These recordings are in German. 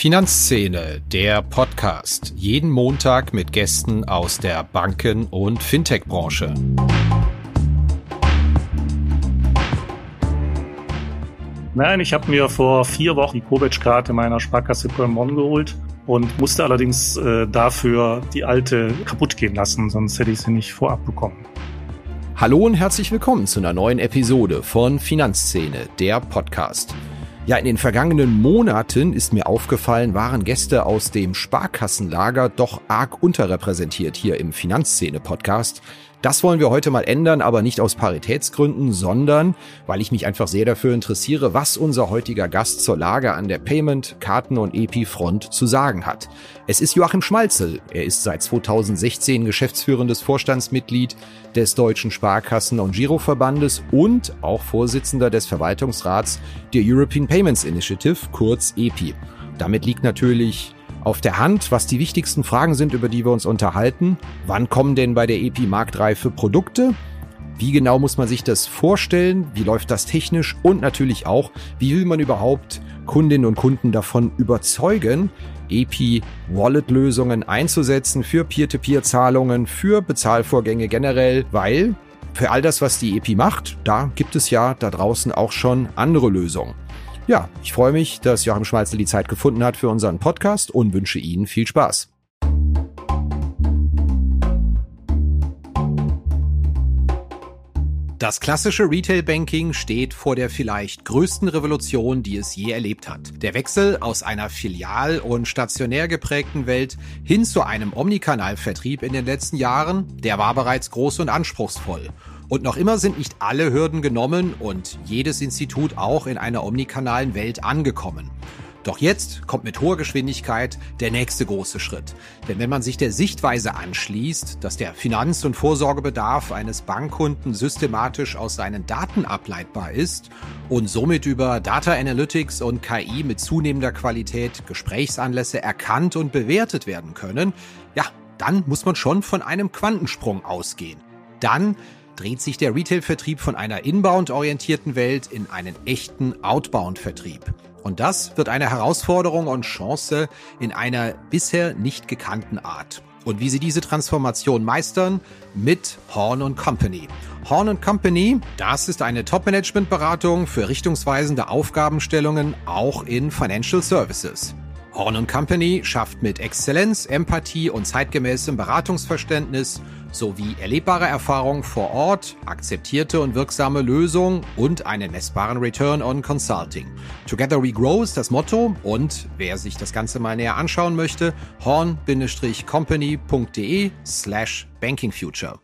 Finanzszene, der Podcast. Jeden Montag mit Gästen aus der Banken- und Fintech-Branche. Nein, ich habe mir vor vier Wochen die Kovic-Karte meiner Sparkasse Köln-Bonn geholt und musste allerdings äh, dafür die alte kaputt gehen lassen, sonst hätte ich sie nicht vorab bekommen. Hallo und herzlich willkommen zu einer neuen Episode von Finanzszene, der Podcast. Ja, in den vergangenen Monaten ist mir aufgefallen, waren Gäste aus dem Sparkassenlager doch arg unterrepräsentiert hier im Finanzszene-Podcast. Das wollen wir heute mal ändern, aber nicht aus Paritätsgründen, sondern weil ich mich einfach sehr dafür interessiere, was unser heutiger Gast zur Lage an der Payment, Karten und EP-Front zu sagen hat. Es ist Joachim Schmalzel. Er ist seit 2016 geschäftsführendes Vorstandsmitglied des Deutschen Sparkassen- und Giroverbandes und auch Vorsitzender des Verwaltungsrats der European Payments Initiative, kurz EPI. Damit liegt natürlich auf der Hand, was die wichtigsten Fragen sind, über die wir uns unterhalten. Wann kommen denn bei der EPI marktreife Produkte? Wie genau muss man sich das vorstellen? Wie läuft das technisch? Und natürlich auch, wie will man überhaupt Kundinnen und Kunden davon überzeugen, EPI Wallet-Lösungen einzusetzen für Peer-to-Peer-Zahlungen, für Bezahlvorgänge generell, weil für all das, was die EPI macht, da gibt es ja da draußen auch schon andere Lösungen. Ja, ich freue mich, dass Joachim Schmalzel die Zeit gefunden hat für unseren Podcast und wünsche Ihnen viel Spaß. Das klassische Retail Banking steht vor der vielleicht größten Revolution, die es je erlebt hat. Der Wechsel aus einer filial- und stationär geprägten Welt hin zu einem Omnikanalvertrieb in den letzten Jahren, der war bereits groß und anspruchsvoll. Und noch immer sind nicht alle Hürden genommen und jedes Institut auch in einer omnikanalen Welt angekommen. Doch jetzt kommt mit hoher Geschwindigkeit der nächste große Schritt. Denn wenn man sich der Sichtweise anschließt, dass der Finanz- und Vorsorgebedarf eines Bankkunden systematisch aus seinen Daten ableitbar ist und somit über Data Analytics und KI mit zunehmender Qualität Gesprächsanlässe erkannt und bewertet werden können, ja, dann muss man schon von einem Quantensprung ausgehen. Dann dreht sich der Retail-Vertrieb von einer inbound-orientierten Welt in einen echten Outbound-Vertrieb. Und das wird eine Herausforderung und Chance in einer bisher nicht gekannten Art. Und wie sie diese Transformation meistern? Mit Horn Company. Horn Company, das ist eine Top-Management-Beratung für richtungsweisende Aufgabenstellungen auch in Financial Services. Horn Company schafft mit Exzellenz, Empathie und zeitgemäßem Beratungsverständnis sowie erlebbare Erfahrung vor Ort, akzeptierte und wirksame Lösungen und einen messbaren Return on Consulting. Together we grow ist das Motto und wer sich das Ganze mal näher anschauen möchte, horn-company.de slash bankingfuture.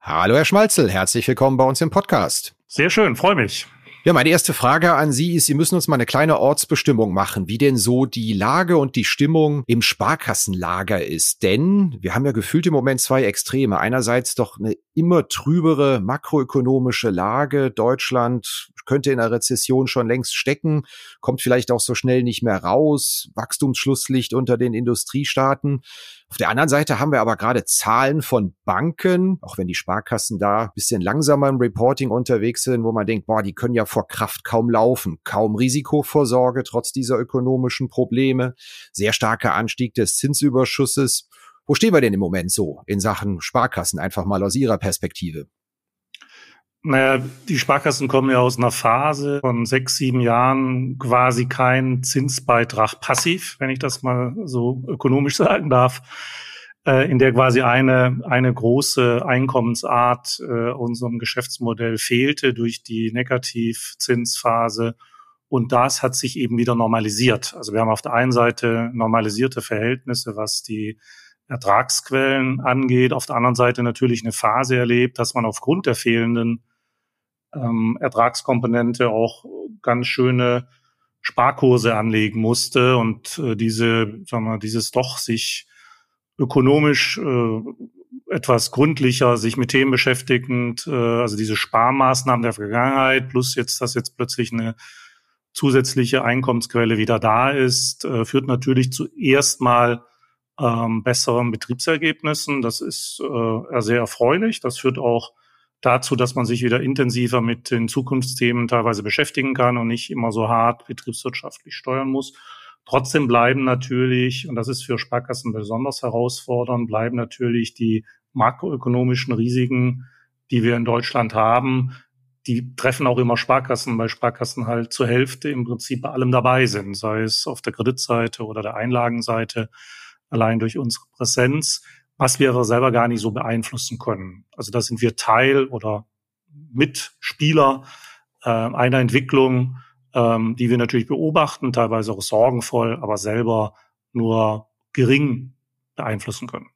Hallo Herr Schmalzel, herzlich willkommen bei uns im Podcast. Sehr schön, freue mich. Ja, meine erste Frage an Sie ist, Sie müssen uns mal eine kleine Ortsbestimmung machen, wie denn so die Lage und die Stimmung im Sparkassenlager ist. Denn wir haben ja gefühlt im Moment zwei Extreme. Einerseits doch eine immer trübere makroökonomische Lage. Deutschland könnte in einer Rezession schon längst stecken, kommt vielleicht auch so schnell nicht mehr raus. Wachstumsschlusslicht unter den Industriestaaten. Auf der anderen Seite haben wir aber gerade Zahlen von Banken, auch wenn die Sparkassen da ein bisschen langsamer im Reporting unterwegs sind, wo man denkt, boah, die können ja vor Kraft kaum laufen, kaum Risikovorsorge trotz dieser ökonomischen Probleme, sehr starker Anstieg des Zinsüberschusses. Wo stehen wir denn im Moment so in Sachen Sparkassen, einfach mal aus Ihrer Perspektive? Naja, die Sparkassen kommen ja aus einer Phase von sechs, sieben Jahren quasi kein Zinsbeitrag passiv, wenn ich das mal so ökonomisch sagen darf, äh, in der quasi eine, eine große Einkommensart äh, unserem Geschäftsmodell fehlte durch die Negativzinsphase. Und das hat sich eben wieder normalisiert. Also wir haben auf der einen Seite normalisierte Verhältnisse, was die Ertragsquellen angeht. Auf der anderen Seite natürlich eine Phase erlebt, dass man aufgrund der fehlenden ähm, Ertragskomponente auch ganz schöne Sparkurse anlegen musste und äh, diese, sagen wir, dieses doch sich ökonomisch äh, etwas gründlicher sich mit Themen beschäftigend, äh, also diese Sparmaßnahmen der Vergangenheit plus jetzt, dass jetzt plötzlich eine zusätzliche Einkommensquelle wieder da ist, äh, führt natürlich zuerst mal ähm, besseren Betriebsergebnissen. Das ist äh, sehr erfreulich. Das führt auch dazu, dass man sich wieder intensiver mit den Zukunftsthemen teilweise beschäftigen kann und nicht immer so hart betriebswirtschaftlich steuern muss. Trotzdem bleiben natürlich, und das ist für Sparkassen besonders herausfordernd, bleiben natürlich die makroökonomischen Risiken, die wir in Deutschland haben, die treffen auch immer Sparkassen, weil Sparkassen halt zur Hälfte im Prinzip bei allem dabei sind, sei es auf der Kreditseite oder der Einlagenseite, allein durch unsere Präsenz, was wir aber selber gar nicht so beeinflussen können. Also da sind wir Teil oder Mitspieler äh, einer Entwicklung, ähm, die wir natürlich beobachten, teilweise auch sorgenvoll, aber selber nur gering beeinflussen können.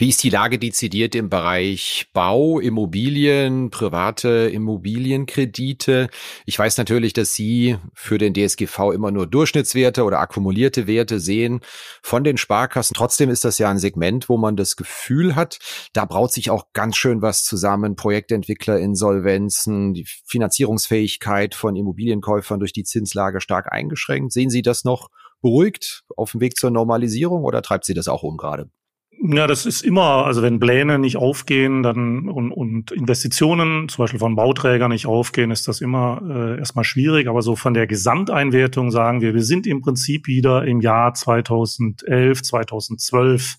Wie ist die Lage dezidiert im Bereich Bau, Immobilien, private Immobilienkredite? Ich weiß natürlich, dass Sie für den DSGV immer nur Durchschnittswerte oder akkumulierte Werte sehen von den Sparkassen. Trotzdem ist das ja ein Segment, wo man das Gefühl hat, da braut sich auch ganz schön was zusammen. Projektentwicklerinsolvenzen, die Finanzierungsfähigkeit von Immobilienkäufern durch die Zinslage stark eingeschränkt. Sehen Sie das noch beruhigt auf dem Weg zur Normalisierung oder treibt Sie das auch um gerade? Ja, das ist immer, also wenn Pläne nicht aufgehen, dann und, und Investitionen, zum Beispiel von Bauträgern nicht aufgehen, ist das immer äh, erstmal schwierig. Aber so von der Gesamteinwertung sagen wir, wir sind im Prinzip wieder im Jahr 2011, 2012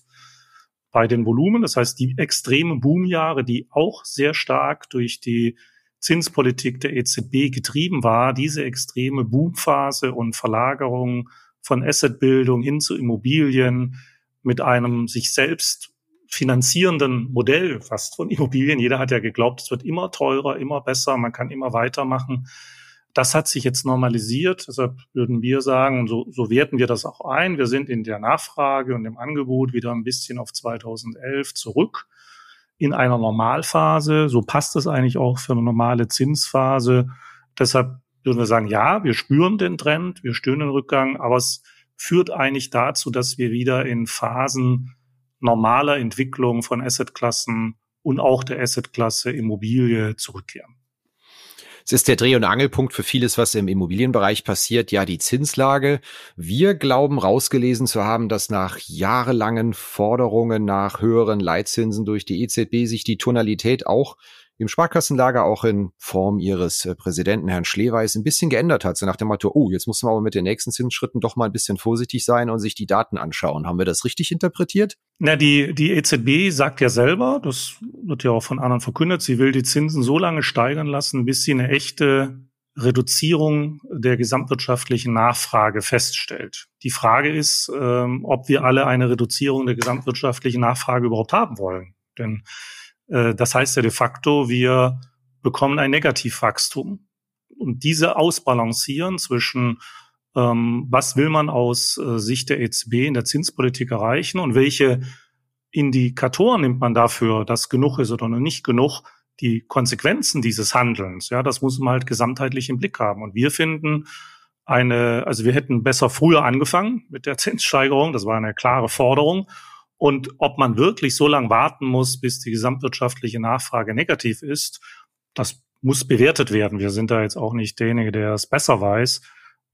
bei den Volumen. Das heißt, die extremen Boomjahre, die auch sehr stark durch die Zinspolitik der EZB getrieben war, diese extreme Boomphase und Verlagerung von Assetbildung hin zu Immobilien, mit einem sich selbst finanzierenden Modell fast von Immobilien. Jeder hat ja geglaubt, es wird immer teurer, immer besser, man kann immer weitermachen. Das hat sich jetzt normalisiert. Deshalb würden wir sagen, so, so werten wir das auch ein. Wir sind in der Nachfrage und im Angebot wieder ein bisschen auf 2011 zurück in einer Normalphase. So passt es eigentlich auch für eine normale Zinsphase. Deshalb würden wir sagen, ja, wir spüren den Trend, wir spüren den Rückgang, aber es führt eigentlich dazu, dass wir wieder in Phasen normaler Entwicklung von Assetklassen und auch der Assetklasse Immobilie zurückkehren. Es ist der Dreh- und Angelpunkt für vieles, was im Immobilienbereich passiert, ja die Zinslage. Wir glauben rausgelesen zu haben, dass nach jahrelangen Forderungen nach höheren Leitzinsen durch die EZB sich die Tonalität auch im Sparkassenlager auch in Form ihres äh, Präsidenten Herrn Schleweis ein bisschen geändert hat. So nach dem Motto, oh, jetzt muss man aber mit den nächsten Zinsschritten doch mal ein bisschen vorsichtig sein und sich die Daten anschauen. Haben wir das richtig interpretiert? Na, die, die EZB sagt ja selber, das wird ja auch von anderen verkündet, sie will die Zinsen so lange steigern lassen, bis sie eine echte Reduzierung der gesamtwirtschaftlichen Nachfrage feststellt. Die Frage ist, ähm, ob wir alle eine Reduzierung der gesamtwirtschaftlichen Nachfrage überhaupt haben wollen. Denn das heißt ja de facto, wir bekommen ein Negativwachstum. Und diese ausbalancieren zwischen, ähm, was will man aus äh, Sicht der EZB in der Zinspolitik erreichen und welche Indikatoren nimmt man dafür, dass genug ist oder nicht genug, die Konsequenzen dieses Handelns, ja, das muss man halt gesamtheitlich im Blick haben. Und wir finden eine, also wir hätten besser früher angefangen mit der Zinssteigerung, das war eine klare Forderung. Und ob man wirklich so lange warten muss, bis die gesamtwirtschaftliche Nachfrage negativ ist, das muss bewertet werden. Wir sind da jetzt auch nicht derjenige, der es besser weiß.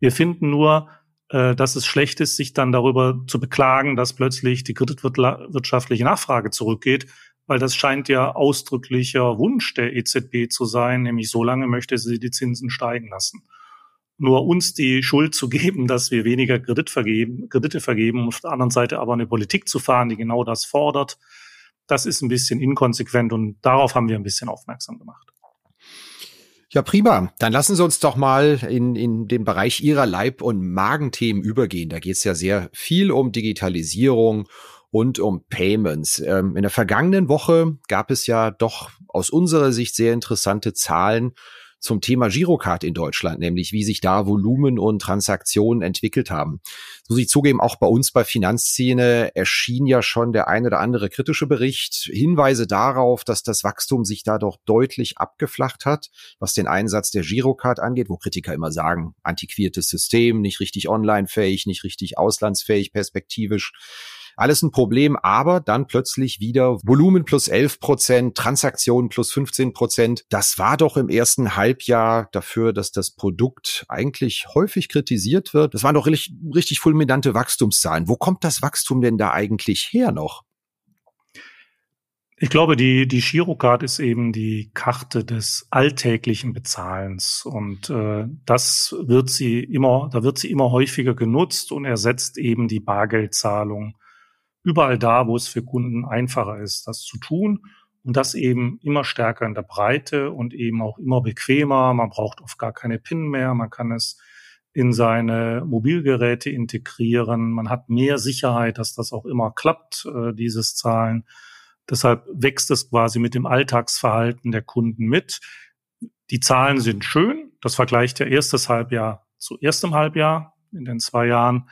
Wir finden nur, äh, dass es schlecht ist, sich dann darüber zu beklagen, dass plötzlich die kreditwirtschaftliche Nachfrage zurückgeht, weil das scheint ja ausdrücklicher Wunsch der EZB zu sein, nämlich so lange möchte sie die Zinsen steigen lassen nur uns die Schuld zu geben, dass wir weniger Kredit vergeben, Kredite vergeben, und auf der anderen Seite aber eine Politik zu fahren, die genau das fordert, das ist ein bisschen inkonsequent und darauf haben wir ein bisschen aufmerksam gemacht. Ja, prima. Dann lassen Sie uns doch mal in, in den Bereich Ihrer Leib- und Magenthemen übergehen. Da geht es ja sehr viel um Digitalisierung und um Payments. Ähm, in der vergangenen Woche gab es ja doch aus unserer Sicht sehr interessante Zahlen zum Thema Girocard in Deutschland, nämlich wie sich da Volumen und Transaktionen entwickelt haben. So muss ich zugeben, auch bei uns bei Finanzszene erschien ja schon der ein oder andere kritische Bericht, Hinweise darauf, dass das Wachstum sich da doch deutlich abgeflacht hat, was den Einsatz der Girocard angeht, wo Kritiker immer sagen, antiquiertes System, nicht richtig online-fähig, nicht richtig auslandsfähig perspektivisch. Alles ein Problem, aber dann plötzlich wieder Volumen plus 11 Prozent, Transaktionen plus 15 Prozent. Das war doch im ersten Halbjahr dafür, dass das Produkt eigentlich häufig kritisiert wird. Das waren doch richtig, richtig fulminante Wachstumszahlen. Wo kommt das Wachstum denn da eigentlich her noch? Ich glaube, die, die Girocard ist eben die Karte des alltäglichen Bezahlens und äh, das wird sie immer, da wird sie immer häufiger genutzt und ersetzt eben die Bargeldzahlung überall da, wo es für Kunden einfacher ist, das zu tun und das eben immer stärker in der Breite und eben auch immer bequemer. Man braucht oft gar keine PIN mehr, man kann es in seine Mobilgeräte integrieren, man hat mehr Sicherheit, dass das auch immer klappt, äh, dieses Zahlen. Deshalb wächst es quasi mit dem Alltagsverhalten der Kunden mit. Die Zahlen sind schön. Das vergleicht ja erstes Halbjahr zu erstem Halbjahr in den zwei Jahren.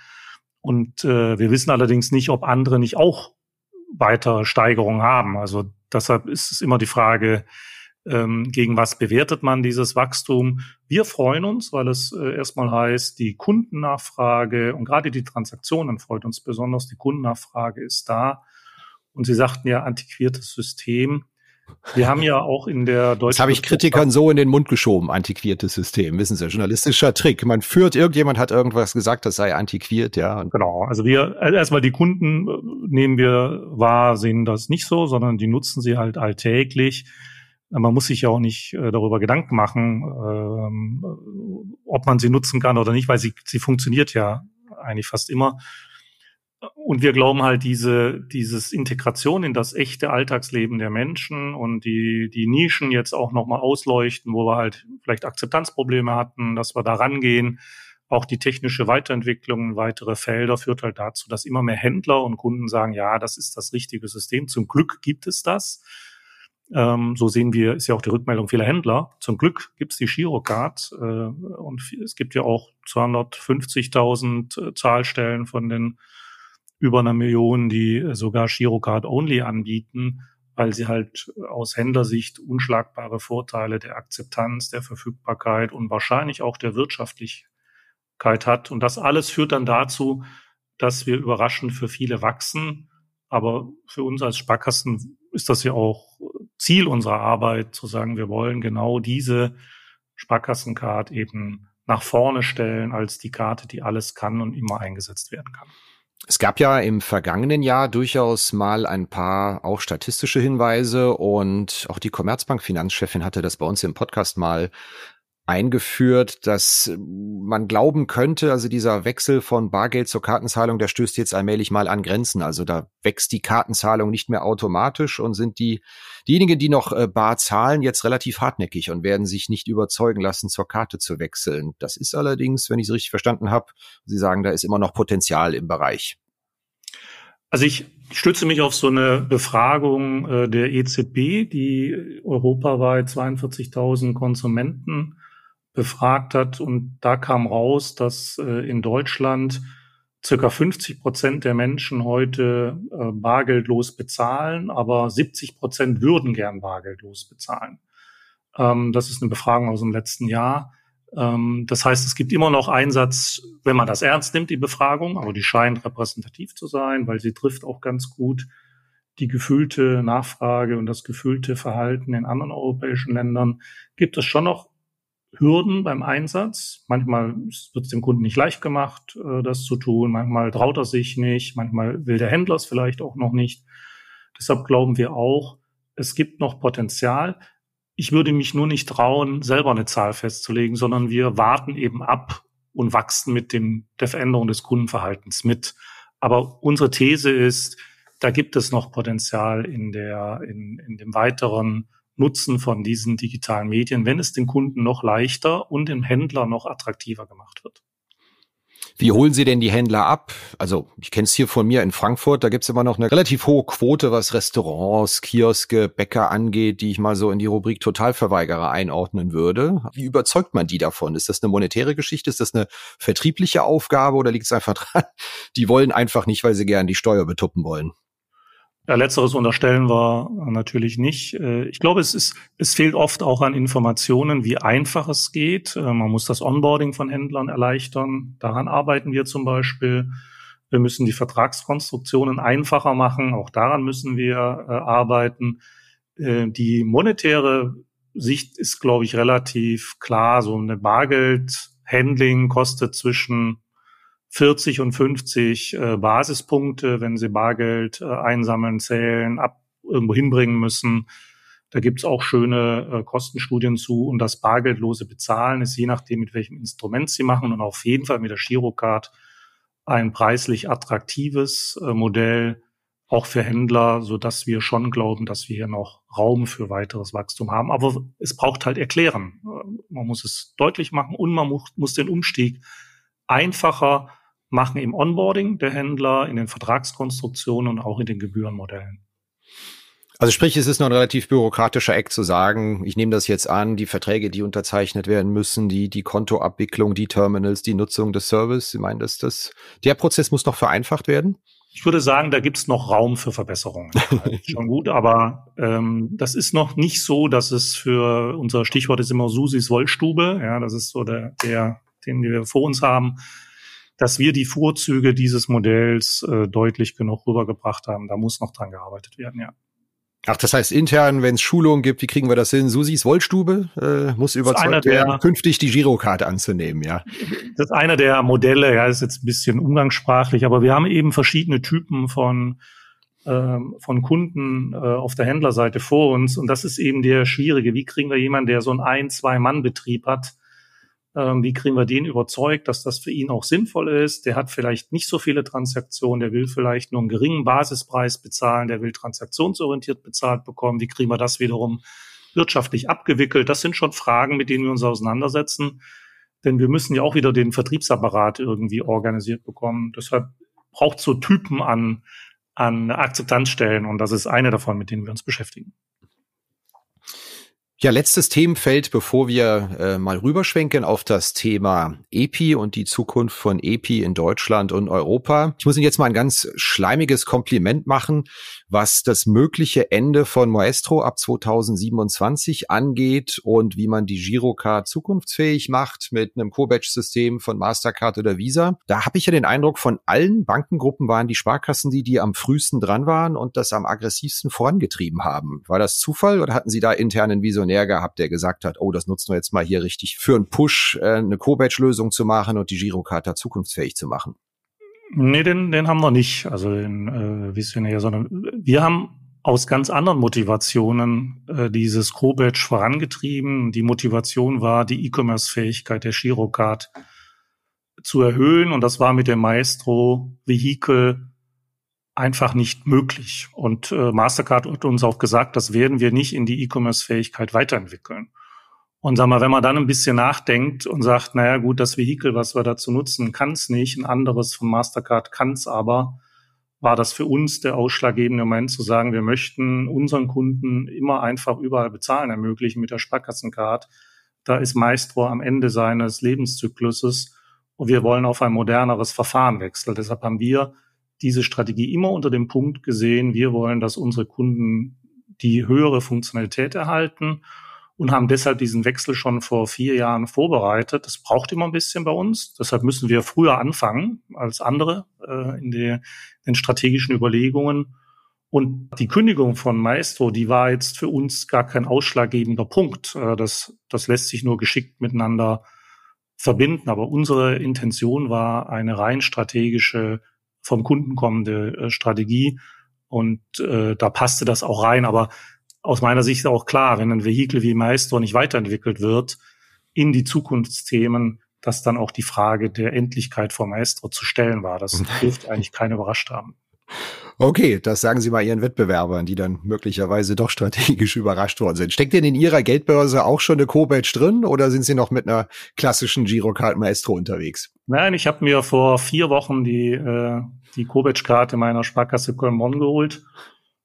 Und äh, wir wissen allerdings nicht, ob andere nicht auch weitere Steigerungen haben. Also deshalb ist es immer die Frage, ähm, gegen was bewertet man dieses Wachstum? Wir freuen uns, weil es äh, erstmal heißt, die Kundennachfrage und gerade die Transaktionen freut uns besonders. Die Kundennachfrage ist da. Und Sie sagten ja antiquiertes System. Wir haben ja auch in der deutschen. Das habe ich Kritikern so in den Mund geschoben, antiquiertes System. Wissen Sie, journalistischer Trick. Man führt, irgendjemand hat irgendwas gesagt, das sei antiquiert, ja. Genau. Also wir, äh, erstmal die Kunden äh, nehmen wir wahr, sehen das nicht so, sondern die nutzen sie halt alltäglich. Man muss sich ja auch nicht äh, darüber Gedanken machen, ähm, ob man sie nutzen kann oder nicht, weil sie, sie funktioniert ja eigentlich fast immer. Und wir glauben halt diese, dieses Integration in das echte Alltagsleben der Menschen und die, die Nischen jetzt auch nochmal ausleuchten, wo wir halt vielleicht Akzeptanzprobleme hatten, dass wir da rangehen. Auch die technische Weiterentwicklung in weitere Felder führt halt dazu, dass immer mehr Händler und Kunden sagen, ja, das ist das richtige System. Zum Glück gibt es das. Ähm, so sehen wir, ist ja auch die Rückmeldung vieler Händler. Zum Glück gibt es die Girocard äh, und es gibt ja auch 250.000 äh, Zahlstellen von den über einer Million, die sogar Girocard Only anbieten, weil sie halt aus Händlersicht unschlagbare Vorteile der Akzeptanz, der Verfügbarkeit und wahrscheinlich auch der Wirtschaftlichkeit hat. Und das alles führt dann dazu, dass wir überraschend für viele wachsen. Aber für uns als Sparkassen ist das ja auch Ziel unserer Arbeit, zu sagen, wir wollen genau diese Sparkassencard eben nach vorne stellen als die Karte, die alles kann und immer eingesetzt werden kann. Es gab ja im vergangenen Jahr durchaus mal ein paar auch statistische Hinweise und auch die Commerzbank Finanzchefin hatte das bei uns im Podcast mal eingeführt, dass man glauben könnte, also dieser Wechsel von Bargeld zur Kartenzahlung, der stößt jetzt allmählich mal an Grenzen. Also da wächst die Kartenzahlung nicht mehr automatisch und sind die diejenigen, die noch äh, bar zahlen, jetzt relativ hartnäckig und werden sich nicht überzeugen lassen, zur Karte zu wechseln. Das ist allerdings, wenn ich es richtig verstanden habe, Sie sagen, da ist immer noch Potenzial im Bereich. Also ich stütze mich auf so eine Befragung äh, der EZB, die europaweit 42.000 Konsumenten befragt hat. Und da kam raus, dass äh, in Deutschland circa 50 Prozent der Menschen heute äh, bargeldlos bezahlen, aber 70 Prozent würden gern bargeldlos bezahlen. Ähm, das ist eine Befragung aus dem letzten Jahr. Ähm, das heißt, es gibt immer noch Einsatz, wenn man das ernst nimmt, die Befragung, aber die scheint repräsentativ zu sein, weil sie trifft auch ganz gut die gefühlte Nachfrage und das gefühlte Verhalten in anderen europäischen Ländern. Gibt es schon noch Hürden beim Einsatz. Manchmal wird es dem Kunden nicht leicht gemacht, äh, das zu tun. Manchmal traut er sich nicht. Manchmal will der Händler es vielleicht auch noch nicht. Deshalb glauben wir auch, es gibt noch Potenzial. Ich würde mich nur nicht trauen, selber eine Zahl festzulegen, sondern wir warten eben ab und wachsen mit dem, der Veränderung des Kundenverhaltens mit. Aber unsere These ist, da gibt es noch Potenzial in der, in, in dem weiteren Nutzen von diesen digitalen Medien, wenn es den Kunden noch leichter und dem Händler noch attraktiver gemacht wird. Wie holen Sie denn die Händler ab? Also ich kenne es hier von mir in Frankfurt, da gibt's immer noch eine relativ hohe Quote, was Restaurants, Kioske, Bäcker angeht, die ich mal so in die Rubrik Totalverweigerer einordnen würde. Wie überzeugt man die davon? Ist das eine monetäre Geschichte? Ist das eine vertriebliche Aufgabe oder liegt es einfach dran? Die wollen einfach nicht, weil sie gern die Steuer betuppen wollen. Ja, letzteres unterstellen wir natürlich nicht. Äh, ich glaube, es ist, es fehlt oft auch an Informationen, wie einfach es geht. Äh, man muss das Onboarding von Händlern erleichtern. Daran arbeiten wir zum Beispiel. Wir müssen die Vertragskonstruktionen einfacher machen. Auch daran müssen wir äh, arbeiten. Die monetäre Sicht ist, glaube ich, relativ klar. So eine Bargeldhandling kostet zwischen 40 und 50 äh, Basispunkte, wenn Sie Bargeld äh, einsammeln, zählen, ab irgendwo hinbringen müssen. Da gibt's auch schöne äh, Kostenstudien zu. Und das bargeldlose Bezahlen ist je nachdem, mit welchem Instrument Sie machen und auf jeden Fall mit der Girocard ein preislich attraktives äh, Modell, auch für Händler, so dass wir schon glauben, dass wir hier noch Raum für weiteres Wachstum haben. Aber es braucht halt Erklären. Man muss es deutlich machen und man muss den Umstieg einfacher machen im Onboarding der Händler, in den Vertragskonstruktionen und auch in den Gebührenmodellen. Also sprich, es ist noch ein relativ bürokratischer Eck zu sagen, ich nehme das jetzt an, die Verträge, die unterzeichnet werden müssen, die, die Kontoabwicklung, die Terminals, die Nutzung des Service, Sie meinen, dass das, der Prozess muss noch vereinfacht werden? Ich würde sagen, da gibt es noch Raum für Verbesserungen. schon gut, aber ähm, das ist noch nicht so, dass es für unser Stichwort ist immer Susis Wollstube, ja, das ist so der, der, den wir vor uns haben, dass wir die Vorzüge dieses Modells äh, deutlich genug rübergebracht haben. Da muss noch dran gearbeitet werden, ja. Ach, das heißt intern, wenn es Schulungen gibt, wie kriegen wir das hin? Susis Wollstube äh, muss überzeugt werden, künftig die Girokarte anzunehmen, ja. Das ist einer der Modelle, ja, ist jetzt ein bisschen umgangssprachlich, aber wir haben eben verschiedene Typen von ähm, von Kunden äh, auf der Händlerseite vor uns und das ist eben der schwierige. Wie kriegen wir jemanden, der so ein ein, zwei Mann Betrieb hat, wie kriegen wir den überzeugt, dass das für ihn auch sinnvoll ist? Der hat vielleicht nicht so viele Transaktionen, der will vielleicht nur einen geringen Basispreis bezahlen, der will transaktionsorientiert bezahlt bekommen. Wie kriegen wir das wiederum wirtschaftlich abgewickelt? Das sind schon Fragen, mit denen wir uns auseinandersetzen. Denn wir müssen ja auch wieder den Vertriebsapparat irgendwie organisiert bekommen. Deshalb braucht so Typen an, an Akzeptanzstellen und das ist eine davon, mit denen wir uns beschäftigen. Ja, letztes Themenfeld, bevor wir äh, mal rüberschwenken auf das Thema EPI und die Zukunft von EPI in Deutschland und Europa. Ich muss Ihnen jetzt mal ein ganz schleimiges Kompliment machen, was das mögliche Ende von Maestro ab 2027 angeht und wie man die Girocard zukunftsfähig macht mit einem Co-Batch-System von Mastercard oder Visa. Da habe ich ja den Eindruck, von allen Bankengruppen waren die Sparkassen die, die am frühesten dran waren und das am aggressivsten vorangetrieben haben. War das Zufall oder hatten Sie da internen Visionär gehabt, der gesagt hat, oh, das nutzen wir jetzt mal hier richtig für einen Push, äh, eine Co-Batch-Lösung zu machen und die Girocard zukunftsfähig zu machen? Nee, den, den haben wir nicht, also den äh, Visionär, sondern wir haben aus ganz anderen Motivationen äh, dieses Co-Batch vorangetrieben. Die Motivation war, die E-Commerce-Fähigkeit der Girocard zu erhöhen und das war mit dem Maestro-Vehikel einfach nicht möglich. Und äh, Mastercard hat uns auch gesagt, das werden wir nicht in die E-Commerce-Fähigkeit weiterentwickeln. Und sag mal, wenn man dann ein bisschen nachdenkt und sagt, naja gut, das Vehikel, was wir dazu nutzen, kann es nicht, ein anderes von Mastercard kann es aber, war das für uns der ausschlaggebende Moment zu sagen, wir möchten unseren Kunden immer einfach überall bezahlen ermöglichen mit der Sparkassencard. Da ist Maestro am Ende seines Lebenszykluses und wir wollen auf ein moderneres Verfahren wechseln. Deshalb haben wir diese Strategie immer unter dem Punkt gesehen, wir wollen, dass unsere Kunden die höhere Funktionalität erhalten und haben deshalb diesen Wechsel schon vor vier Jahren vorbereitet. Das braucht immer ein bisschen bei uns. Deshalb müssen wir früher anfangen als andere äh, in, der, in den strategischen Überlegungen. Und die Kündigung von Maestro, die war jetzt für uns gar kein ausschlaggebender Punkt. Äh, das, das lässt sich nur geschickt miteinander verbinden. Aber unsere Intention war eine rein strategische vom Kunden kommende äh, Strategie. Und äh, da passte das auch rein. Aber aus meiner Sicht auch klar, wenn ein Vehikel wie Maestro nicht weiterentwickelt wird in die Zukunftsthemen, dass dann auch die Frage der Endlichkeit vor Maestro zu stellen war. Das dürfte eigentlich keiner überrascht haben. Okay, das sagen Sie mal Ihren Wettbewerbern, die dann möglicherweise doch strategisch überrascht worden sind. Steckt denn in Ihrer Geldbörse auch schon eine Co-Badge drin oder sind Sie noch mit einer klassischen Girocard Maestro unterwegs? Nein, ich habe mir vor vier Wochen die, äh, die Co-Badge-Karte meiner Sparkasse Köln-Bonn geholt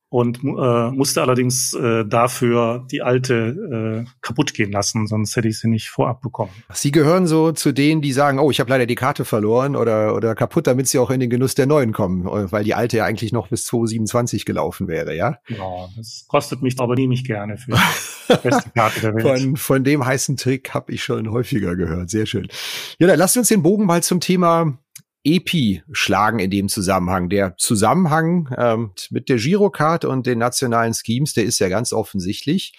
und äh, musste allerdings äh, dafür die alte äh, kaputt gehen lassen, sonst hätte ich sie nicht vorab bekommen. Sie gehören so zu denen, die sagen, oh, ich habe leider die Karte verloren oder oder kaputt, damit sie auch in den Genuss der neuen kommen, weil die alte ja eigentlich noch bis 2027 gelaufen wäre, ja? Ja, das kostet mich aber nie mich gerne für die beste Karte der Welt. Von, von dem heißen Trick habe ich schon häufiger gehört. Sehr schön. Ja, dann lasst uns den Bogen mal zum Thema EPI schlagen in dem Zusammenhang. Der Zusammenhang ähm, mit der Girocard und den nationalen Schemes, der ist ja ganz offensichtlich.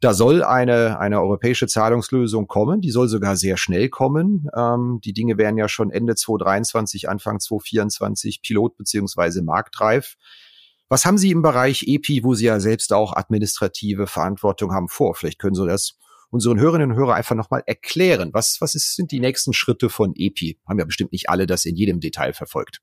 Da soll eine, eine europäische Zahlungslösung kommen. Die soll sogar sehr schnell kommen. Ähm, die Dinge werden ja schon Ende 2023, Anfang 2024 Pilot beziehungsweise marktreif. Was haben Sie im Bereich EPI, wo Sie ja selbst auch administrative Verantwortung haben, vor? Vielleicht können Sie das unseren Hörerinnen und Hörern einfach nochmal erklären. Was, was ist, sind die nächsten Schritte von EPI? Haben ja bestimmt nicht alle das in jedem Detail verfolgt.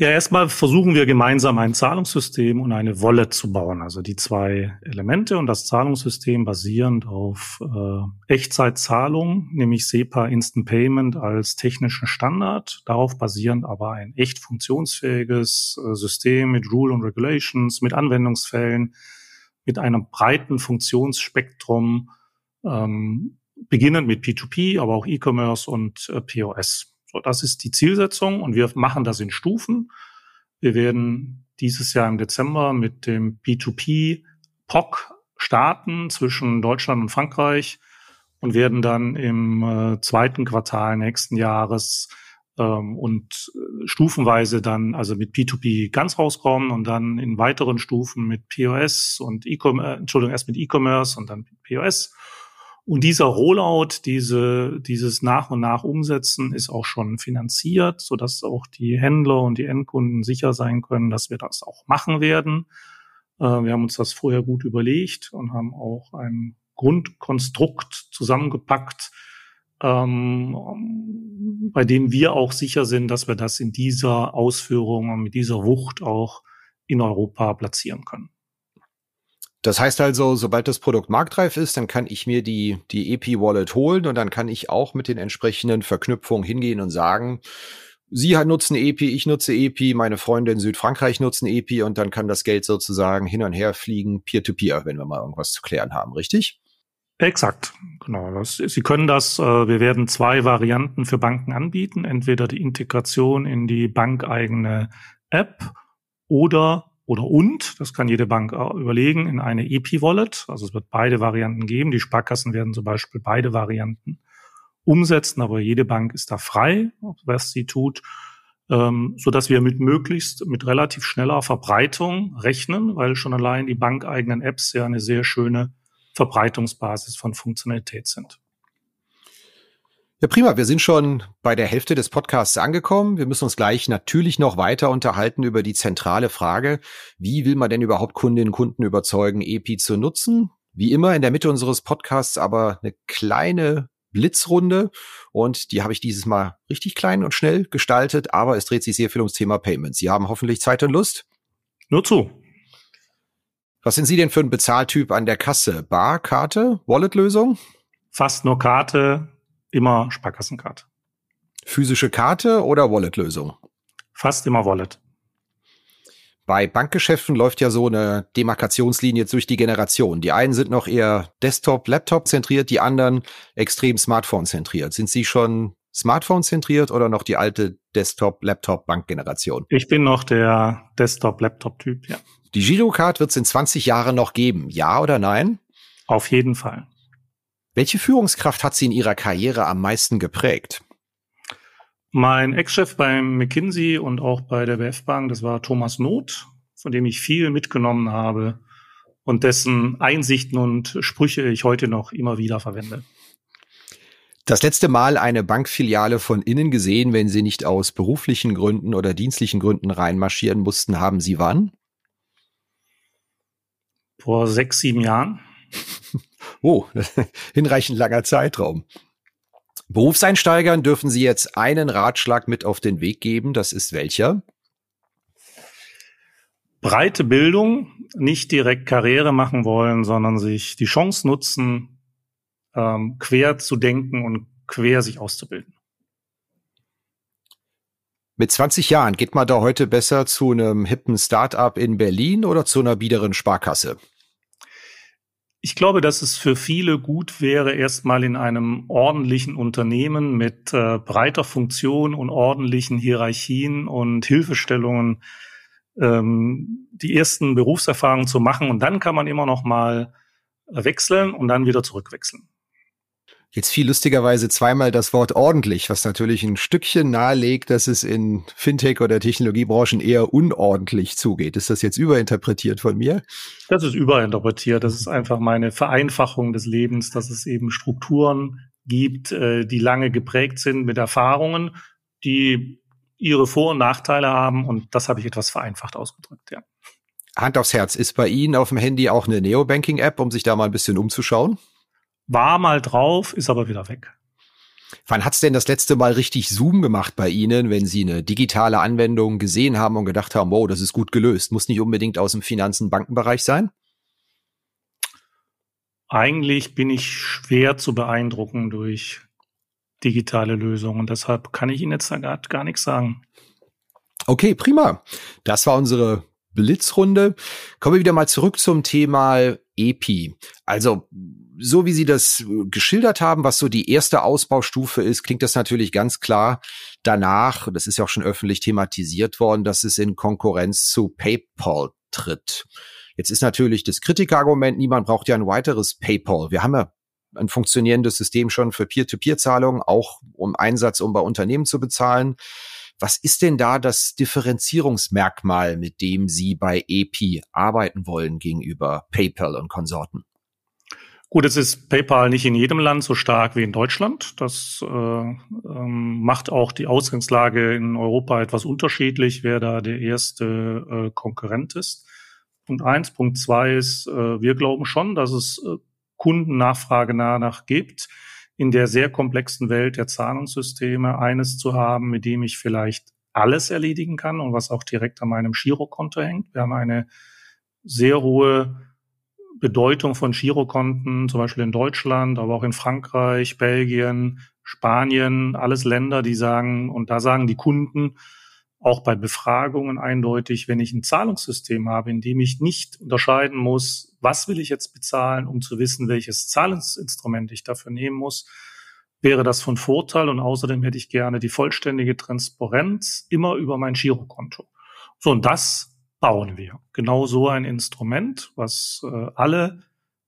Ja, erstmal versuchen wir gemeinsam ein Zahlungssystem und eine Wallet zu bauen. Also die zwei Elemente und das Zahlungssystem basierend auf äh, Echtzeitzahlung, nämlich SEPA Instant Payment als technischen Standard. Darauf basierend aber ein echt funktionsfähiges äh, System mit Rule und Regulations, mit Anwendungsfällen, mit einem breiten Funktionsspektrum, ähm, beginnend mit P2P, aber auch E-Commerce und äh, POS. So, das ist die Zielsetzung und wir machen das in Stufen. Wir werden dieses Jahr im Dezember mit dem P2P POC starten zwischen Deutschland und Frankreich und werden dann im äh, zweiten Quartal nächsten Jahres ähm, und äh, stufenweise dann also mit P2P ganz rauskommen und dann in weiteren Stufen mit POS und E-Commerce, äh, Entschuldigung, erst mit E-Commerce und dann POS und dieser Rollout, diese, dieses nach und nach Umsetzen ist auch schon finanziert, so dass auch die Händler und die Endkunden sicher sein können, dass wir das auch machen werden. Äh, wir haben uns das vorher gut überlegt und haben auch ein Grundkonstrukt zusammengepackt, ähm, bei dem wir auch sicher sind, dass wir das in dieser Ausführung und mit dieser Wucht auch in Europa platzieren können. Das heißt also, sobald das Produkt marktreif ist, dann kann ich mir die, die EP-Wallet holen und dann kann ich auch mit den entsprechenden Verknüpfungen hingehen und sagen, Sie nutzen EP, ich nutze EP, meine Freunde in Südfrankreich nutzen EP und dann kann das Geld sozusagen hin und her fliegen, peer-to-peer, -peer, wenn wir mal irgendwas zu klären haben, richtig? Exakt, genau. Das, Sie können das, äh, wir werden zwei Varianten für Banken anbieten, entweder die Integration in die bankeigene App oder oder und, das kann jede Bank überlegen, in eine EP-Wallet. Also es wird beide Varianten geben. Die Sparkassen werden zum Beispiel beide Varianten umsetzen, aber jede Bank ist da frei, was sie tut, ähm, so dass wir mit möglichst mit relativ schneller Verbreitung rechnen, weil schon allein die bankeigenen Apps ja eine sehr schöne Verbreitungsbasis von Funktionalität sind. Ja, prima. Wir sind schon bei der Hälfte des Podcasts angekommen. Wir müssen uns gleich natürlich noch weiter unterhalten über die zentrale Frage, wie will man denn überhaupt Kundinnen und Kunden überzeugen, EPI zu nutzen? Wie immer in der Mitte unseres Podcasts aber eine kleine Blitzrunde und die habe ich dieses Mal richtig klein und schnell gestaltet, aber es dreht sich sehr viel ums Thema Payments. Sie haben hoffentlich Zeit und Lust? Nur zu. Was sind Sie denn für ein Bezahltyp an der Kasse? Bar, Karte, Wallet-Lösung? Fast nur Karte, immer Sparkassenkarte. Physische Karte oder Wallet-Lösung? Fast immer Wallet. Bei Bankgeschäften läuft ja so eine Demarkationslinie durch die Generation. Die einen sind noch eher Desktop, Laptop zentriert, die anderen extrem Smartphone zentriert. Sind Sie schon Smartphone zentriert oder noch die alte Desktop, Laptop, Bankgeneration? Ich bin noch der Desktop, Laptop Typ, ja. Die Girocard wird es in 20 Jahren noch geben. Ja oder nein? Auf jeden Fall. Welche Führungskraft hat Sie in Ihrer Karriere am meisten geprägt? Mein Ex-Chef beim McKinsey und auch bei der BF Bank, das war Thomas Not, von dem ich viel mitgenommen habe und dessen Einsichten und Sprüche ich heute noch immer wieder verwende. Das letzte Mal eine Bankfiliale von innen gesehen, wenn Sie nicht aus beruflichen Gründen oder dienstlichen Gründen reinmarschieren mussten, haben Sie wann? Vor sechs, sieben Jahren. Oh, hinreichend langer Zeitraum. Berufseinsteigern dürfen Sie jetzt einen Ratschlag mit auf den Weg geben. Das ist welcher? Breite Bildung, nicht direkt Karriere machen wollen, sondern sich die Chance nutzen, ähm, quer zu denken und quer sich auszubilden. Mit 20 Jahren geht man da heute besser zu einem hippen Start-up in Berlin oder zu einer biederen Sparkasse? Ich glaube, dass es für viele gut wäre, erstmal in einem ordentlichen Unternehmen mit äh, breiter Funktion und ordentlichen Hierarchien und Hilfestellungen ähm, die ersten Berufserfahrungen zu machen. Und dann kann man immer noch mal wechseln und dann wieder zurückwechseln. Jetzt fiel lustigerweise zweimal das Wort ordentlich, was natürlich ein Stückchen nahelegt, dass es in Fintech oder Technologiebranchen eher unordentlich zugeht. Ist das jetzt überinterpretiert von mir? Das ist überinterpretiert. Das ist einfach meine Vereinfachung des Lebens, dass es eben Strukturen gibt, äh, die lange geprägt sind mit Erfahrungen, die ihre Vor- und Nachteile haben und das habe ich etwas vereinfacht ausgedrückt, ja. Hand aufs Herz, ist bei Ihnen auf dem Handy auch eine Neobanking-App, um sich da mal ein bisschen umzuschauen? War mal drauf, ist aber wieder weg. Wann hat's denn das letzte Mal richtig Zoom gemacht bei Ihnen, wenn Sie eine digitale Anwendung gesehen haben und gedacht haben, wow, das ist gut gelöst? Muss nicht unbedingt aus dem Finanzen-Bankenbereich sein? Eigentlich bin ich schwer zu beeindrucken durch digitale Lösungen. Deshalb kann ich Ihnen jetzt da gar, gar nichts sagen. Okay, prima. Das war unsere Blitzrunde. Kommen wir wieder mal zurück zum Thema EPI. Also, so wie Sie das geschildert haben, was so die erste Ausbaustufe ist, klingt das natürlich ganz klar danach, das ist ja auch schon öffentlich thematisiert worden, dass es in Konkurrenz zu PayPal tritt. Jetzt ist natürlich das Kritikargument, niemand braucht ja ein weiteres PayPal. Wir haben ja ein funktionierendes System schon für Peer-to-Peer-Zahlungen, auch um Einsatz, um bei Unternehmen zu bezahlen. Was ist denn da das Differenzierungsmerkmal, mit dem Sie bei EP arbeiten wollen gegenüber PayPal und Konsorten? Gut, es ist PayPal nicht in jedem Land so stark wie in Deutschland. Das äh, ähm, macht auch die Ausgangslage in Europa etwas unterschiedlich, wer da der erste äh, Konkurrent ist. Punkt eins. Punkt zwei ist, äh, wir glauben schon, dass es äh, Kundennachfrage danach gibt, in der sehr komplexen Welt der Zahlungssysteme eines zu haben, mit dem ich vielleicht alles erledigen kann und was auch direkt an meinem Girokonto hängt. Wir haben eine sehr hohe Bedeutung von Girokonten, zum Beispiel in Deutschland, aber auch in Frankreich, Belgien, Spanien, alles Länder, die sagen, und da sagen die Kunden, auch bei Befragungen eindeutig, wenn ich ein Zahlungssystem habe, in dem ich nicht unterscheiden muss, was will ich jetzt bezahlen, um zu wissen, welches Zahlungsinstrument ich dafür nehmen muss, wäre das von Vorteil und außerdem hätte ich gerne die vollständige Transparenz immer über mein Girokonto. So, und das bauen wir. Genau so ein Instrument, was äh, alle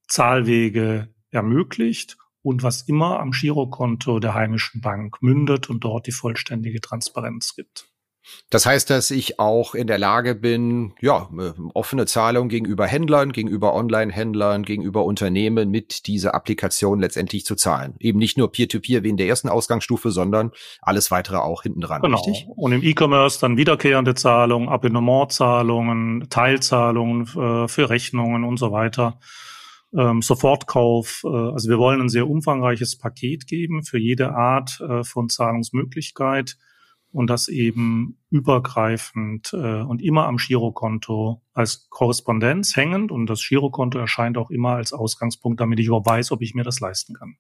Zahlwege ermöglicht und was immer am Girokonto der heimischen Bank mündet und dort die vollständige Transparenz gibt. Das heißt, dass ich auch in der Lage bin, ja, äh, offene Zahlung gegenüber Händlern, gegenüber Online-Händlern, gegenüber Unternehmen mit dieser Applikation letztendlich zu zahlen. Eben nicht nur Peer-to-Peer -Peer wie in der ersten Ausgangsstufe, sondern alles weitere auch hinten dran. Genau. Richtig? Und im E-Commerce dann wiederkehrende Zahlungen, Abonnementzahlungen, Teilzahlungen äh, für Rechnungen und so weiter. Ähm, Sofortkauf. Äh, also wir wollen ein sehr umfangreiches Paket geben für jede Art äh, von Zahlungsmöglichkeit und das eben übergreifend äh, und immer am Girokonto als Korrespondenz hängend und das Girokonto erscheint auch immer als Ausgangspunkt, damit ich überhaupt weiß, ob ich mir das leisten kann.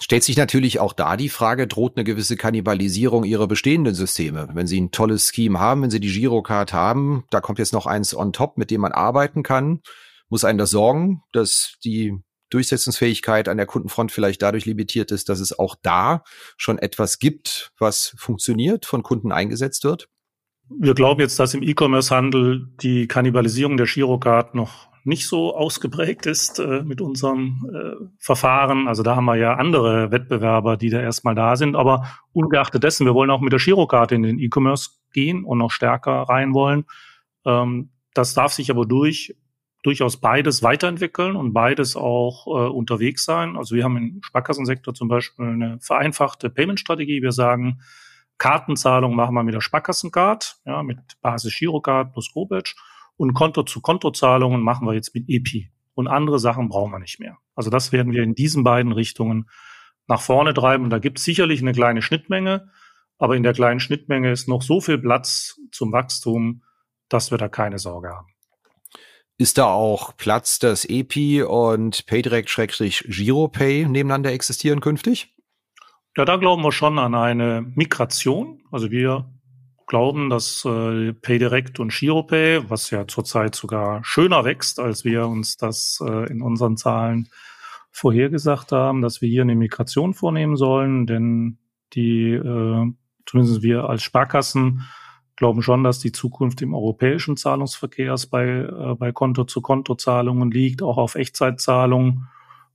Stellt sich natürlich auch da die Frage, droht eine gewisse Kannibalisierung ihrer bestehenden Systeme? Wenn Sie ein tolles Scheme haben, wenn Sie die Girocard haben, da kommt jetzt noch eins on top, mit dem man arbeiten kann, muss einen das sorgen, dass die Durchsetzungsfähigkeit an der Kundenfront vielleicht dadurch limitiert ist, dass es auch da schon etwas gibt, was funktioniert, von Kunden eingesetzt wird? Wir glauben jetzt, dass im E-Commerce-Handel die Kannibalisierung der Girocard noch nicht so ausgeprägt ist äh, mit unserem äh, Verfahren. Also da haben wir ja andere Wettbewerber, die da erstmal da sind. Aber ungeachtet dessen, wir wollen auch mit der Girocard in den E-Commerce gehen und noch stärker rein wollen. Ähm, das darf sich aber durch durchaus beides weiterentwickeln und beides auch äh, unterwegs sein. Also wir haben im Sparkassensektor zum Beispiel eine vereinfachte Payment-Strategie. Wir sagen, Kartenzahlung machen wir mit der Sparkassencard, ja, mit Basis Girocard plus GoBadge und Konto-zu-Konto-Zahlungen machen wir jetzt mit EPI. Und andere Sachen brauchen wir nicht mehr. Also das werden wir in diesen beiden Richtungen nach vorne treiben. Und da gibt es sicherlich eine kleine Schnittmenge, aber in der kleinen Schnittmenge ist noch so viel Platz zum Wachstum, dass wir da keine Sorge haben. Ist da auch Platz, dass EPI und PayDirect-GiroPay nebeneinander existieren künftig? Ja, da glauben wir schon an eine Migration. Also wir glauben, dass äh, PayDirect und GiroPay, was ja zurzeit sogar schöner wächst, als wir uns das äh, in unseren Zahlen vorhergesagt haben, dass wir hier eine Migration vornehmen sollen, denn die, äh, zumindest wir als Sparkassen, glauben schon, dass die Zukunft im europäischen Zahlungsverkehrs bei, äh, bei Konto-zu-Konto-Zahlungen liegt, auch auf Echtzeitzahlungen.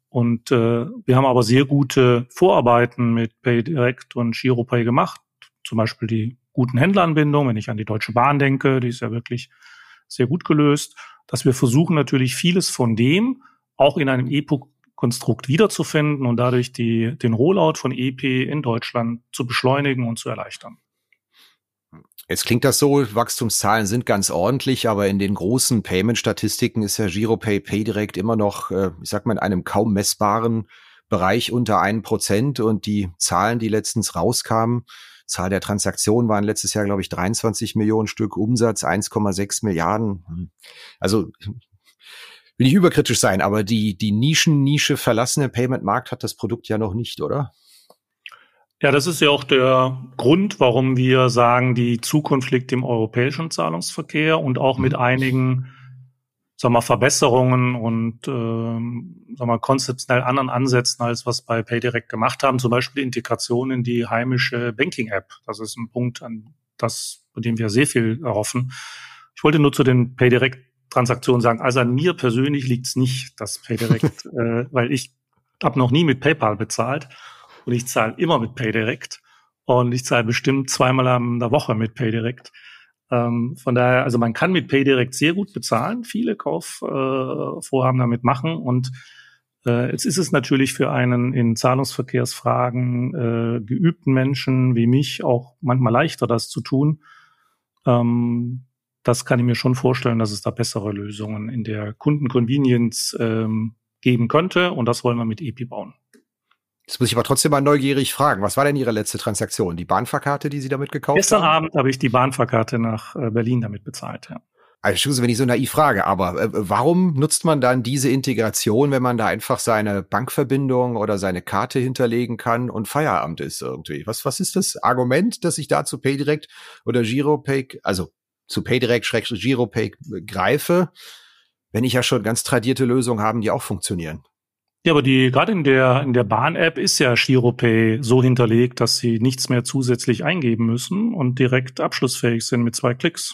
Und äh, wir haben aber sehr gute Vorarbeiten mit PayDirect und GiroPay gemacht. Zum Beispiel die guten Händleranbindungen, wenn ich an die Deutsche Bahn denke, die ist ja wirklich sehr gut gelöst, dass wir versuchen natürlich vieles von dem auch in einem EPO-Konstrukt wiederzufinden und dadurch die, den Rollout von EP in Deutschland zu beschleunigen und zu erleichtern. Jetzt klingt das so, Wachstumszahlen sind ganz ordentlich, aber in den großen Payment-Statistiken ist ja Giropay PayDirect immer noch, äh, ich sag mal, in einem kaum messbaren Bereich unter ein Prozent und die Zahlen, die letztens rauskamen, Zahl der Transaktionen waren letztes Jahr, glaube ich, 23 Millionen Stück, Umsatz 1,6 Milliarden. Hm. Also will ich überkritisch sein, aber die, die Nischen-Nische verlassene Payment-Markt hat das Produkt ja noch nicht, oder? Ja, das ist ja auch der Grund, warum wir sagen, die Zukunft liegt im europäischen Zahlungsverkehr und auch mit mhm. einigen sag mal, Verbesserungen und ähm, sag mal, konzeptionell anderen Ansätzen, als was bei PayDirect gemacht haben. Zum Beispiel Integration in die heimische Banking-App. Das ist ein Punkt, an das, bei dem wir sehr viel erhoffen. Ich wollte nur zu den PayDirect-Transaktionen sagen, also an mir persönlich liegt es nicht, das PayDirect, äh, weil ich habe noch nie mit PayPal bezahlt und ich zahle immer mit PayDirect und ich zahle bestimmt zweimal in der Woche mit PayDirect. Ähm, von daher, also man kann mit PayDirect sehr gut bezahlen, viele Kaufvorhaben äh, damit machen und äh, jetzt ist es natürlich für einen in Zahlungsverkehrsfragen äh, geübten Menschen wie mich auch manchmal leichter, das zu tun. Ähm, das kann ich mir schon vorstellen, dass es da bessere Lösungen in der Kundenconvenience ähm, geben könnte und das wollen wir mit EPI bauen. Jetzt muss ich aber trotzdem mal neugierig fragen. Was war denn Ihre letzte Transaktion? Die Bahnfahrkarte, die Sie damit gekauft Gestern haben? Gestern Abend habe ich die Bahnfahrkarte nach äh, Berlin damit bezahlt, ja. Also, Entschuldigung, wenn ich so naiv frage, aber äh, warum nutzt man dann diese Integration, wenn man da einfach seine Bankverbindung oder seine Karte hinterlegen kann und Feierabend ist irgendwie? Was, was ist das Argument, dass ich da zu PayDirect oder GiroPay, also zu PayDirect GiroPay greife, wenn ich ja schon ganz tradierte Lösungen haben, die auch funktionieren? Ja, aber die gerade in der in der Bahn-App ist ja Giropay so hinterlegt, dass sie nichts mehr zusätzlich eingeben müssen und direkt abschlussfähig sind mit zwei Klicks.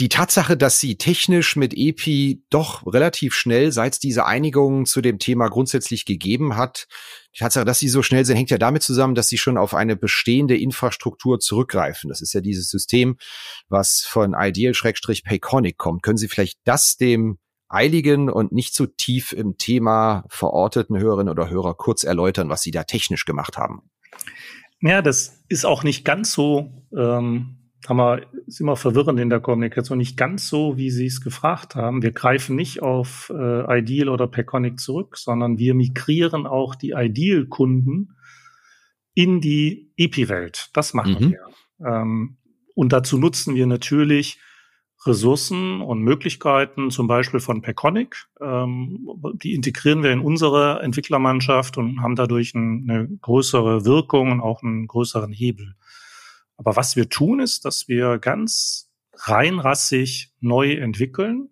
Die Tatsache, dass sie technisch mit EPI doch relativ schnell, seit es diese Einigung zu dem Thema grundsätzlich gegeben hat, die Tatsache, dass sie so schnell sind, hängt ja damit zusammen, dass sie schon auf eine bestehende Infrastruktur zurückgreifen. Das ist ja dieses System, was von Ideal-Payconic kommt. Können Sie vielleicht das dem eiligen und nicht zu so tief im Thema verorteten Hörerinnen oder Hörer kurz erläutern, was Sie da technisch gemacht haben? Ja, das ist auch nicht ganz so, ähm, haben wir, ist immer verwirrend in der Kommunikation, nicht ganz so, wie Sie es gefragt haben. Wir greifen nicht auf äh, Ideal oder Peconic zurück, sondern wir migrieren auch die Ideal-Kunden in die EPI-Welt. Das machen mhm. wir. Ähm, und dazu nutzen wir natürlich Ressourcen und Möglichkeiten, zum Beispiel von Peconic. Ähm, die integrieren wir in unsere Entwicklermannschaft und haben dadurch ein, eine größere Wirkung und auch einen größeren Hebel. Aber was wir tun, ist, dass wir ganz reinrassig neu entwickeln,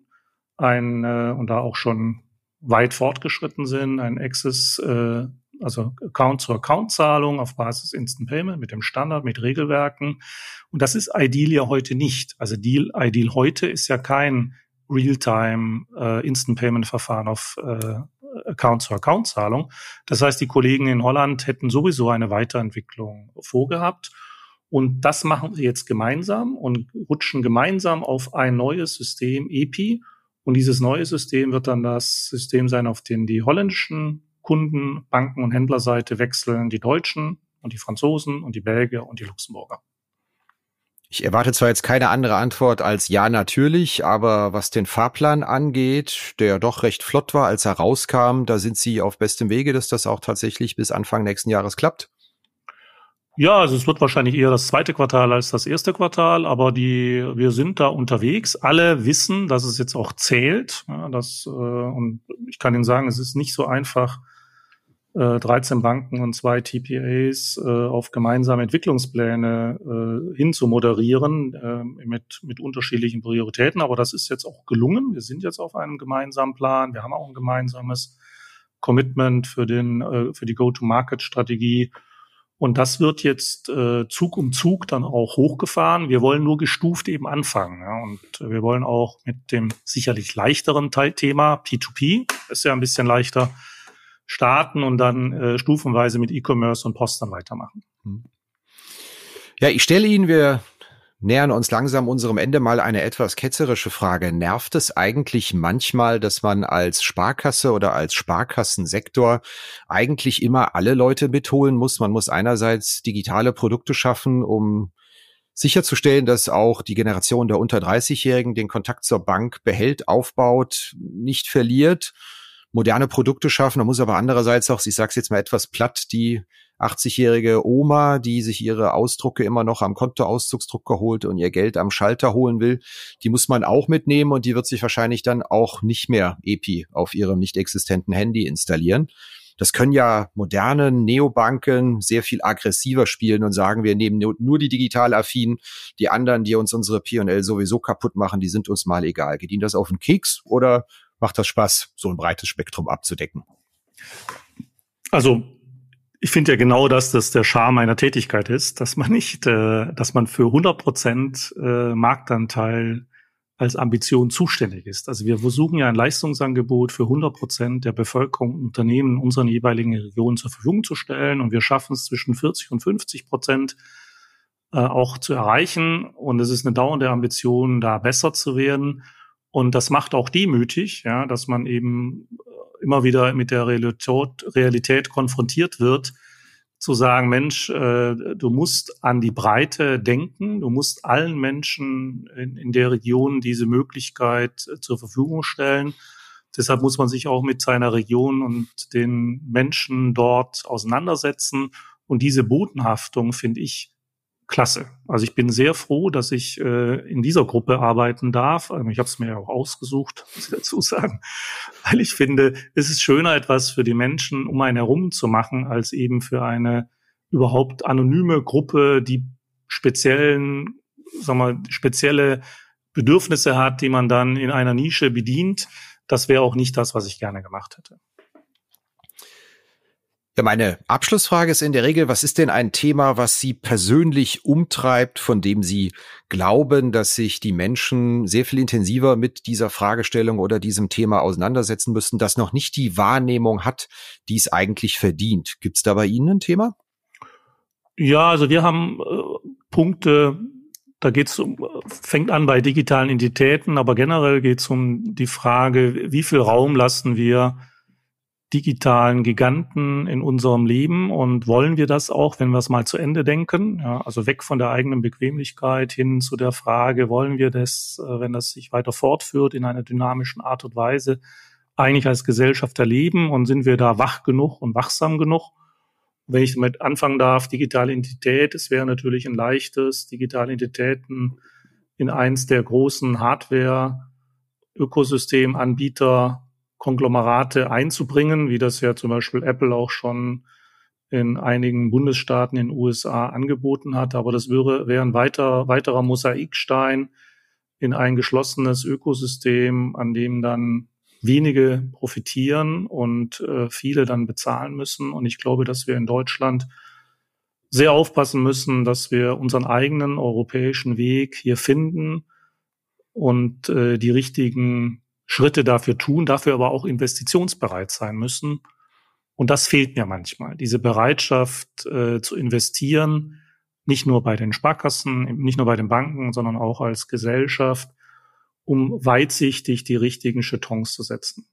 ein, äh, und da auch schon weit fortgeschritten sind, ein Access äh, also Account-zu-Account-Zahlung auf Basis Instant Payment mit dem Standard, mit Regelwerken. Und das ist Ideal ja heute nicht. Also Deal, Ideal heute ist ja kein Real-Time äh, Instant Payment Verfahren auf äh, Account-zu-Account-Zahlung. Das heißt, die Kollegen in Holland hätten sowieso eine Weiterentwicklung vorgehabt. Und das machen wir jetzt gemeinsam und rutschen gemeinsam auf ein neues System, EPI. Und dieses neue System wird dann das System sein, auf dem die holländischen Kunden, Banken und Händlerseite wechseln die Deutschen und die Franzosen und die Belgier und die Luxemburger. Ich erwarte zwar jetzt keine andere Antwort als ja natürlich, aber was den Fahrplan angeht, der doch recht flott war, als er rauskam, da sind Sie auf bestem Wege, dass das auch tatsächlich bis Anfang nächsten Jahres klappt. Ja, also es wird wahrscheinlich eher das zweite Quartal als das erste Quartal, aber die, wir sind da unterwegs. Alle wissen, dass es jetzt auch zählt. Ja, das, äh, und ich kann Ihnen sagen, es ist nicht so einfach, 13 äh, Banken und zwei TPAs äh, auf gemeinsame Entwicklungspläne äh, hinzumoderieren äh, mit, mit unterschiedlichen Prioritäten. Aber das ist jetzt auch gelungen. Wir sind jetzt auf einem gemeinsamen Plan. Wir haben auch ein gemeinsames Commitment für, den, äh, für die Go-to-Market-Strategie. Und das wird jetzt äh, Zug um Zug dann auch hochgefahren. Wir wollen nur gestuft eben anfangen. Ja? Und wir wollen auch mit dem sicherlich leichteren Teil Thema P2P, ist ja ein bisschen leichter, starten und dann äh, stufenweise mit E-Commerce und Post dann weitermachen. Hm. Ja, ich stelle Ihnen, wir nähern uns langsam unserem Ende mal eine etwas ketzerische Frage. Nervt es eigentlich manchmal, dass man als Sparkasse oder als Sparkassensektor eigentlich immer alle Leute mitholen muss? Man muss einerseits digitale Produkte schaffen, um sicherzustellen, dass auch die Generation der unter 30-Jährigen den Kontakt zur Bank behält, aufbaut, nicht verliert, moderne Produkte schaffen. Da muss aber andererseits auch, ich sage es jetzt mal etwas platt, die 80-jährige Oma, die sich ihre Ausdrucke immer noch am Kontoauszugsdrucker holt und ihr Geld am Schalter holen will, die muss man auch mitnehmen und die wird sich wahrscheinlich dann auch nicht mehr EPI auf ihrem nicht existenten Handy installieren. Das können ja moderne Neobanken sehr viel aggressiver spielen und sagen, wir nehmen nur die digital affinen, die anderen, die uns unsere P&L sowieso kaputt machen, die sind uns mal egal. Geht Ihnen das auf den Keks oder macht das Spaß, so ein breites Spektrum abzudecken? Also ich finde ja genau, dass das der Charme meiner Tätigkeit ist, dass man nicht, äh, dass man für 100 Prozent äh, Marktanteil als Ambition zuständig ist. Also wir versuchen ja ein Leistungsangebot für 100 Prozent der Bevölkerung und Unternehmen in unseren jeweiligen Regionen zur Verfügung zu stellen. Und wir schaffen es zwischen 40 und 50 Prozent äh, auch zu erreichen. Und es ist eine dauernde Ambition, da besser zu werden. Und das macht auch demütig, ja, dass man eben immer wieder mit der Realität, konfrontiert wird, zu sagen, Mensch, äh, du musst an die Breite denken, du musst allen Menschen in, in der Region diese Möglichkeit äh, zur Verfügung stellen. Deshalb muss man sich auch mit seiner Region und den Menschen dort auseinandersetzen. Und diese Botenhaftung finde ich klasse. Also ich bin sehr froh, dass ich äh, in dieser Gruppe arbeiten darf. Also ich habe es mir ja auch ausgesucht, muss ich dazu sagen, weil ich finde, es ist schöner, etwas für die Menschen um einen herum zu machen, als eben für eine überhaupt anonyme Gruppe, die speziellen, sagen wir, spezielle Bedürfnisse hat, die man dann in einer Nische bedient. Das wäre auch nicht das, was ich gerne gemacht hätte. Ja, meine Abschlussfrage ist in der Regel, was ist denn ein Thema, was Sie persönlich umtreibt, von dem Sie glauben, dass sich die Menschen sehr viel intensiver mit dieser Fragestellung oder diesem Thema auseinandersetzen müssen, das noch nicht die Wahrnehmung hat, die es eigentlich verdient? Gibt es da bei Ihnen ein Thema? Ja, also wir haben äh, Punkte, da geht's um, fängt an bei digitalen Identitäten, aber generell geht es um die Frage, wie viel Raum lassen wir digitalen Giganten in unserem Leben und wollen wir das auch, wenn wir es mal zu Ende denken? Ja, also weg von der eigenen Bequemlichkeit hin zu der Frage, wollen wir das, äh, wenn das sich weiter fortführt in einer dynamischen Art und Weise, eigentlich als Gesellschaft erleben und sind wir da wach genug und wachsam genug? Wenn ich damit anfangen darf, digitale Identität, es wäre natürlich ein leichtes, digitale Identitäten in eins der großen Hardware-Ökosystemanbieter Konglomerate einzubringen, wie das ja zum Beispiel Apple auch schon in einigen Bundesstaaten in den USA angeboten hat. Aber das wäre, wäre ein weiter, weiterer Mosaikstein in ein geschlossenes Ökosystem, an dem dann wenige profitieren und äh, viele dann bezahlen müssen. Und ich glaube, dass wir in Deutschland sehr aufpassen müssen, dass wir unseren eigenen europäischen Weg hier finden und äh, die richtigen Schritte dafür tun, dafür aber auch investitionsbereit sein müssen. Und das fehlt mir manchmal, diese Bereitschaft äh, zu investieren, nicht nur bei den Sparkassen, nicht nur bei den Banken, sondern auch als Gesellschaft, um weitsichtig die richtigen Chetons zu setzen.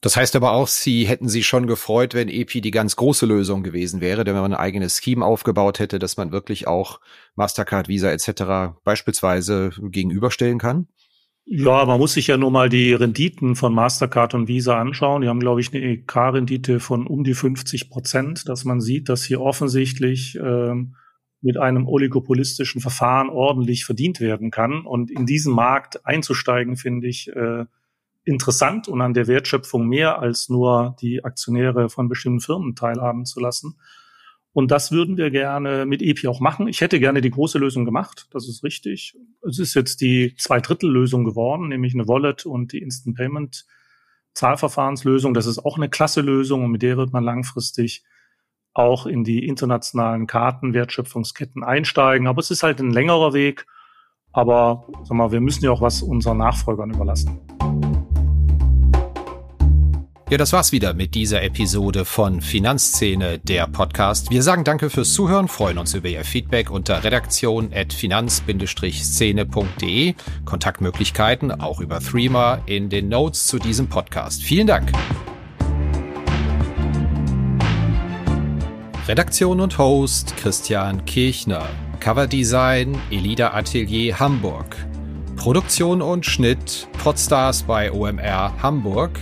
Das heißt aber auch, Sie hätten sich schon gefreut, wenn EPI die ganz große Lösung gewesen wäre, wenn man ein eigenes Scheme aufgebaut hätte, dass man wirklich auch Mastercard, Visa etc. beispielsweise gegenüberstellen kann? Ja, man muss sich ja nur mal die Renditen von Mastercard und Visa anschauen. Die haben, glaube ich, eine EK-Rendite von um die 50 Prozent, dass man sieht, dass hier offensichtlich ähm, mit einem oligopolistischen Verfahren ordentlich verdient werden kann. Und in diesen Markt einzusteigen, finde ich äh, interessant und an der Wertschöpfung mehr als nur die Aktionäre von bestimmten Firmen teilhaben zu lassen. Und das würden wir gerne mit EPI auch machen. Ich hätte gerne die große Lösung gemacht, das ist richtig. Es ist jetzt die Zweidrittellösung geworden, nämlich eine Wallet und die Instant Payment Zahlverfahrenslösung. Das ist auch eine klasse Lösung und mit der wird man langfristig auch in die internationalen Kartenwertschöpfungsketten einsteigen. Aber es ist halt ein längerer Weg. Aber sag mal, wir müssen ja auch was unseren Nachfolgern überlassen. Ja, das war's wieder mit dieser Episode von Finanzszene, der Podcast. Wir sagen danke fürs Zuhören, freuen uns über Ihr Feedback unter redaktion.finanz-szene.de. Kontaktmöglichkeiten auch über Threema in den Notes zu diesem Podcast. Vielen Dank. Redaktion und Host Christian Kirchner. Coverdesign Elida Atelier Hamburg. Produktion und Schnitt Podstars bei OMR Hamburg.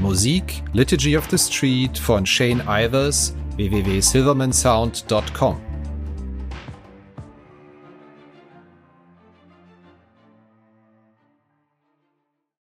Musik Liturgy of the Street von Shane Ivers www.silvermansound.com.